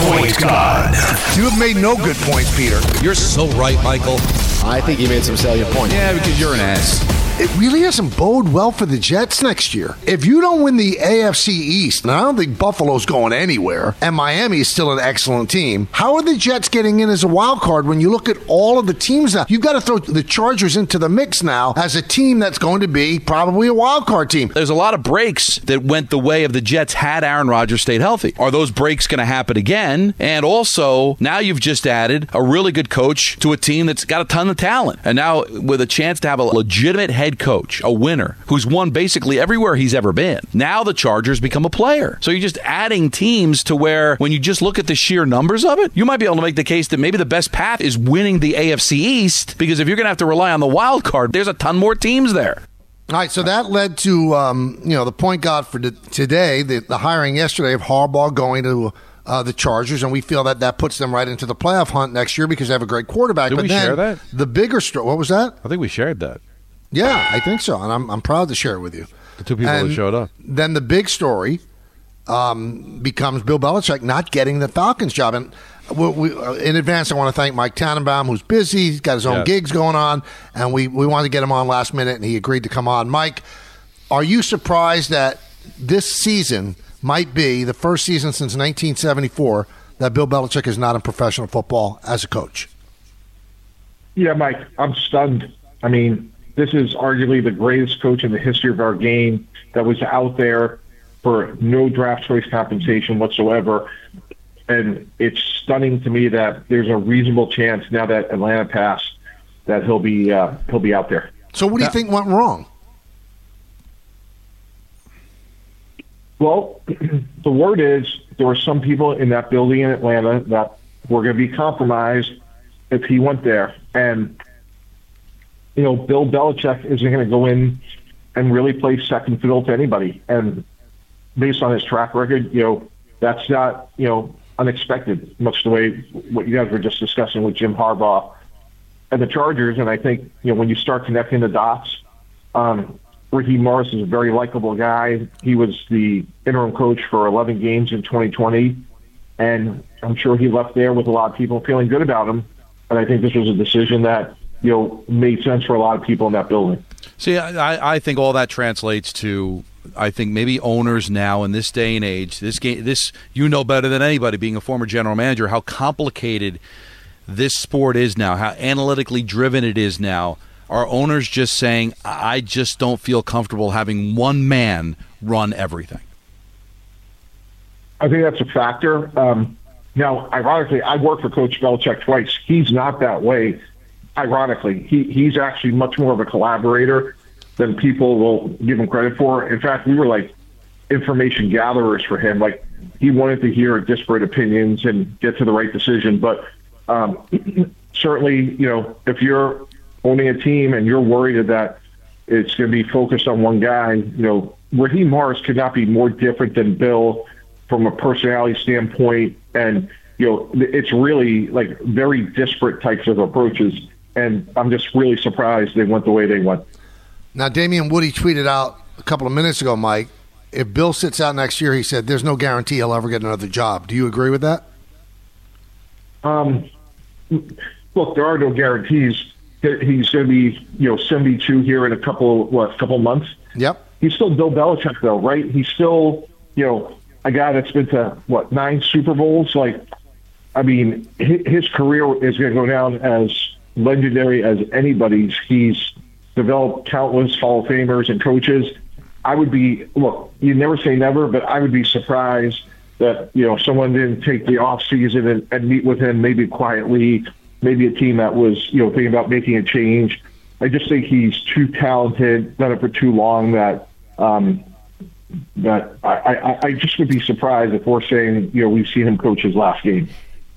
Point God.
You have made no good points, Peter.
You're so right, Michael.
I think you made some salient points.
Yeah, because you're an ass.
It really doesn't bode well for the Jets next year. If you don't win the AFC East, and I don't think Buffalo's going anywhere, and Miami is still an excellent team, how are the Jets getting in as a wild card when you look at all of the teams now? You've got to throw the Chargers into the mix now as a team that's going to be probably a wild card team.
There's a lot of breaks that went the way of the Jets had Aaron Rodgers stayed healthy. Are those breaks going to happen again? And also, now you've just added a really good coach to a team that's got a ton of talent. And now with a chance to have a legitimate head coach, a winner, who's won basically everywhere he's ever been. Now the Chargers become a player. So you're just adding teams to where when you just look at the sheer numbers of it, you might be able to make the case that maybe the best path is winning the AFC East because if you're going to have to rely on the wild card, there's a ton more teams there.
All right, so that led to um, you know the point guard for today, the, the hiring yesterday of Harbaugh going to uh, the Chargers, and we feel that that puts them right into the playoff hunt next year because they have a great quarterback.
Did
but
we
then
share that?
The bigger story. What was that?
I think we shared that.
Yeah, I think so, and I'm I'm proud to share it with you.
The two people
And
that showed up.
Then the big story um, becomes Bill Belichick not getting the Falcons job. And we, we, uh, in advance, I want to thank Mike Tannenbaum, who's busy. He's got his own
Yes.
gigs going on, and we, we wanted to get him on last minute, and he agreed to come on. Mike, are you surprised that this season might be the first season since 1974 that Bill Belichick is not in professional football as a coach.
Yeah, Mike, I'm stunned. I mean, this is arguably the greatest coach in the history of our game that was out there for no draft choice compensation whatsoever. And it's stunning to me that there's a reasonable chance now that Atlanta passed that he'll be uh, he'll be out there.
So, what do you think went wrong?
Well, the word is there were some people in that building in Atlanta that were going to be compromised if he went there. And, you know, Bill Belichick isn't going to go in and really play second fiddle to anybody. And based on his track record, you know, that's not, you know, unexpected, much the way what you guys were just discussing with Jim Harbaugh and the Chargers. And I think, you know, when you start connecting the dots, um, Raheem Morris is a very likable guy. He was the interim coach for 11 games in 2020, and I'm sure he left there with a lot of people feeling good about him. And I think this was a decision that you know made sense for a lot of people in that building.
See, I, I think all that translates to I think maybe owners now in this day and age, this game, this you know better than anybody, being a former general manager, how complicated this sport is now, how analytically driven it is now are owners just saying, I just don't feel comfortable having one man run everything?
I think that's a factor. Um, now, ironically, I worked for Coach Belichick twice. He's not that way. Ironically, he, he's actually much more of a collaborator than people will give him credit for. In fact, we were like information gatherers for him. Like he wanted to hear disparate opinions and get to the right decision. But um, certainly, you know, if you're owning a team and you're worried that it's going to be focused on one guy, you know, Raheem Morris could not be more different than Bill from a personality standpoint. And, you know, it's really like very disparate types of approaches. And I'm just really surprised they went the way they went.
Now, Damien Woody tweeted out a couple of minutes ago, Mike, if Bill sits out next year, he said there's no guarantee he'll ever get another job. Do you agree with that?
Um, look, there are no guarantees he's going to be you know 72 here in a couple what couple months.
Yep.
He's still Bill Belichick though, right? He's still you know a guy that's been to what nine Super Bowls. Like, I mean, his career is going to go down as legendary as anybody's. He's developed countless Hall of Famers and coaches. I would be look. You never say never, but I would be surprised that you know someone didn't take the off season and, and meet with him maybe quietly maybe a team that was, you know, thinking about making a change. I just think he's too talented, done it for too long that um, that I, I, I just would be surprised if we're saying, you know, we've seen him coach his last game.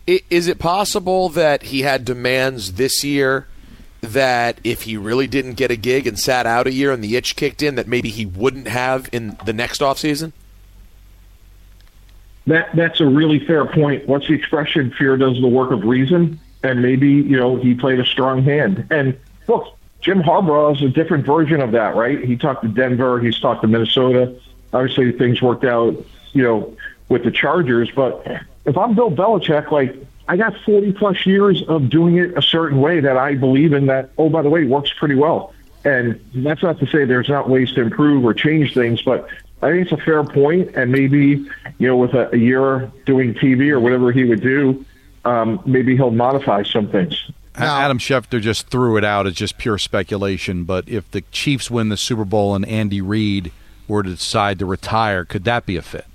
Is it possible that he had demands this year that if he really didn't get a gig and sat out a year and the itch kicked in, that maybe he wouldn't have in the next offseason?
That that's a really fair point. What's the expression? Fear does the work of reason and maybe you know he played a strong hand. And look, Jim Harbaugh is a different version of that, right? He talked to Denver, he's talked to Minnesota. Obviously, things worked out, you know, with the Chargers. But if I'm Bill Belichick, like I got 40 plus years of doing it a certain way that I believe in. That oh, by the way, works pretty well. And that's not to say there's not ways to improve or change things, but I think it's a fair point. And maybe you know, with a, a year doing TV or whatever he would do, um, maybe he'll modify some things.
Now, Adam Schefter just threw it out as just pure speculation, but if the Chiefs win the Super Bowl and Andy Reid were to decide to retire, could that be a fit?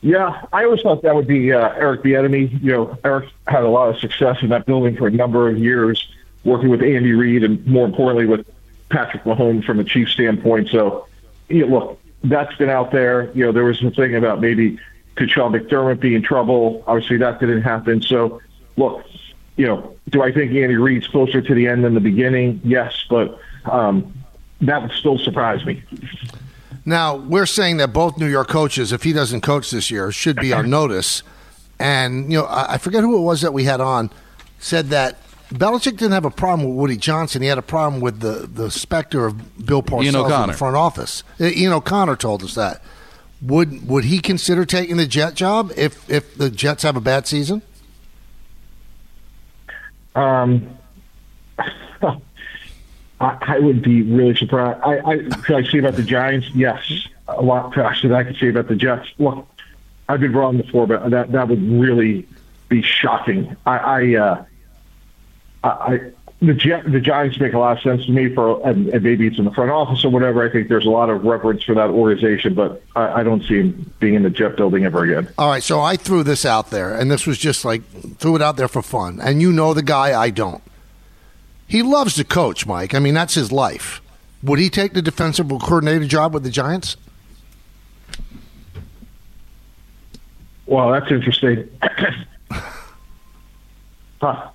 Yeah, I always thought that would be uh, Eric Bieniemy. You know, Eric had a lot of success in that building for a number of years, working with Andy Reid and more importantly with Patrick Mahomes from a Chiefs standpoint. So, you know, look, that's been out there. You know, there was some thing about maybe could Sean McDermott be in trouble? Obviously, that didn't happen. So, look, you know, do I think Andy Reid's closer to the end than the beginning? Yes, but um, that would still surprise me.
Now, we're saying that both New York coaches, if he doesn't coach this year, should be on notice. And, you know, I forget who it was that we had on, said that Belichick didn't have a problem with Woody Johnson. He had a problem with the, the specter of Bill Parcells in the front office. Ian O'Connor told us that. Would would he consider taking the Jet job if if the Jets have a bad season?
Um, I, would be really surprised. I, I could I say about the Giants? Yes, a lot faster than I could say about the Jets. Look, I've been wrong before, but that that would really be shocking. I, I, uh, I the the Giants make a lot of sense to me for, and, and maybe it's in the front office or whatever. I think there's a lot of reverence for that organization, but I, I don't see him being in the Jet building ever again.
All right, so I threw this out there, and this was just like threw it out there for fun. And you know the guy, I don't. He loves to coach, Mike. I mean, that's his life. Would he take the defensive coordinator job with the Giants?
Well, that's interesting. huh.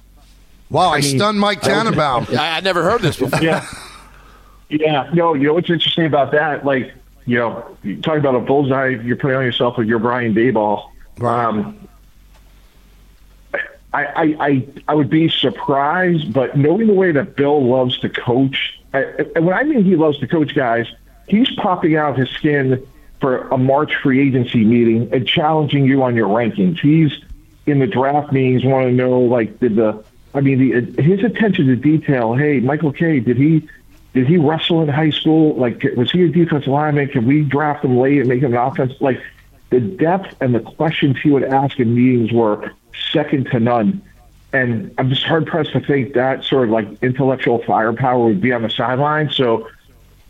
Wow, I, I mean, stunned Mike Tannenbaum.
I, I never heard this before.
yeah. Yeah. No, you know what's interesting about that? Like, you know, you talk about a bullseye you're putting on yourself with your Brian Daboll. Um, I, I, I, I would be surprised, but knowing the way that Bill loves to coach, and when I mean he loves to coach guys, he's popping out his skin for a March free agency meeting and challenging you on your rankings. He's in the draft meetings, want to know like did the, I mean the his attention to detail. Hey, Michael Kay, did he did he wrestle in high school? Like was he a defensive lineman? Can we draft him late and make him an offense? Like the depth and the questions he would ask in meetings were second to none. And I'm just hard pressed to think that sort of like intellectual firepower would be on the sideline. So,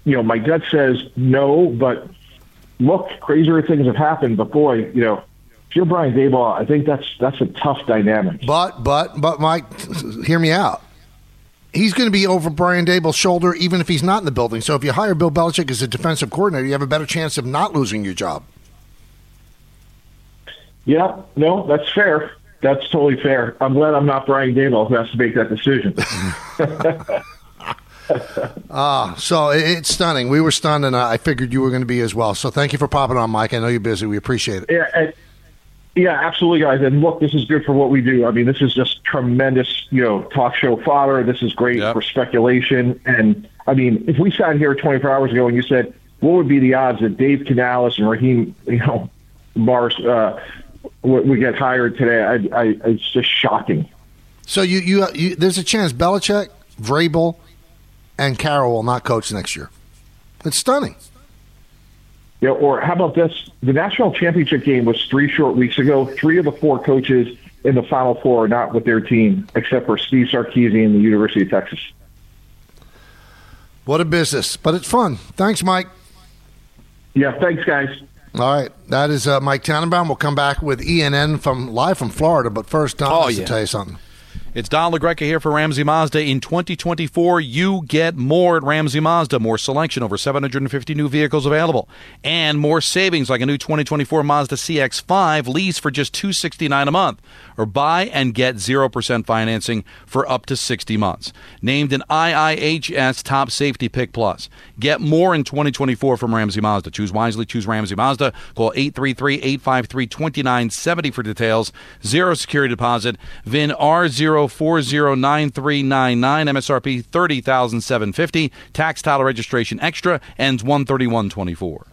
you know, my gut says no, but look, crazier things have happened. But boy, you know, if you're Brian Daboll, I think that's that's a tough dynamic.
But but but Mike, hear me out. He's going to be over Brian Daboll's shoulder even if he's not in the building. So if you hire Bill Belichick as a defensive coordinator, you have a better chance of not losing your job.
Yeah, no, that's fair. That's totally fair. I'm glad I'm not Brian Daboll who has to make that decision.
Ah, uh, so it's stunning. We were stunned, and I figured you were going to be as well. So thank you for popping on, Mike. I know you're busy. We appreciate it.
Yeah, and, yeah, absolutely, guys. And look, this is good for what we do. I mean, this is just tremendous, you know, talk show fodder. This is great yep. for speculation. And I mean, if we sat here 24 hours ago and you said, what would be the odds that Dave Canales and Raheem, you know, Morris uh, we get hired today. I, I, it's just shocking.
So you, you, you, there's a chance Belichick, Vrabel, and Carroll will not coach next year. It's stunning.
Yeah, or how about this? The national championship game was three short weeks ago. Three of the four coaches in the Final Four are not with their team, except for Steve Sarkisian and the University of Texas.
What a business, but it's fun. Thanks, Mike.
Yeah, thanks, guys.
All right, that is uh, Mike Tannenbaum. We'll come back with ENN from live from Florida, but first, Don, oh, yeah. to tell you something.
It's Don LaGreca here for Ramsey Mazda. In 2024, you get more at Ramsey Mazda. More selection, over 750 new vehicles available, and more savings like a new 2024 Mazda CX-5 lease for just 269 a month, or buy and get 0% financing for up to 60 months. Named an IIHS Top Safety Pick Plus. Get more in 2024 from Ramsey Mazda. Choose wisely. Choose Ramsey Mazda. Call 833-853-2970 for details. Zero security deposit. VIN R0 409399 MSRP 30750 Tax title registration extra ends 13124.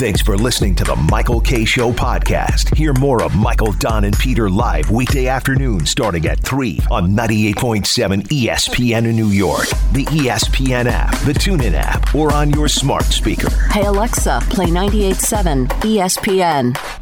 Thanks for listening to the Michael Kay Show podcast. Hear more of Michael, Don, and Peter live weekday afternoon starting at 3 on 98.7 ESPN in New York, the ESPN app, the TuneIn app, or on your smart speaker.
Hey, Alexa, play 98.7 ESPN.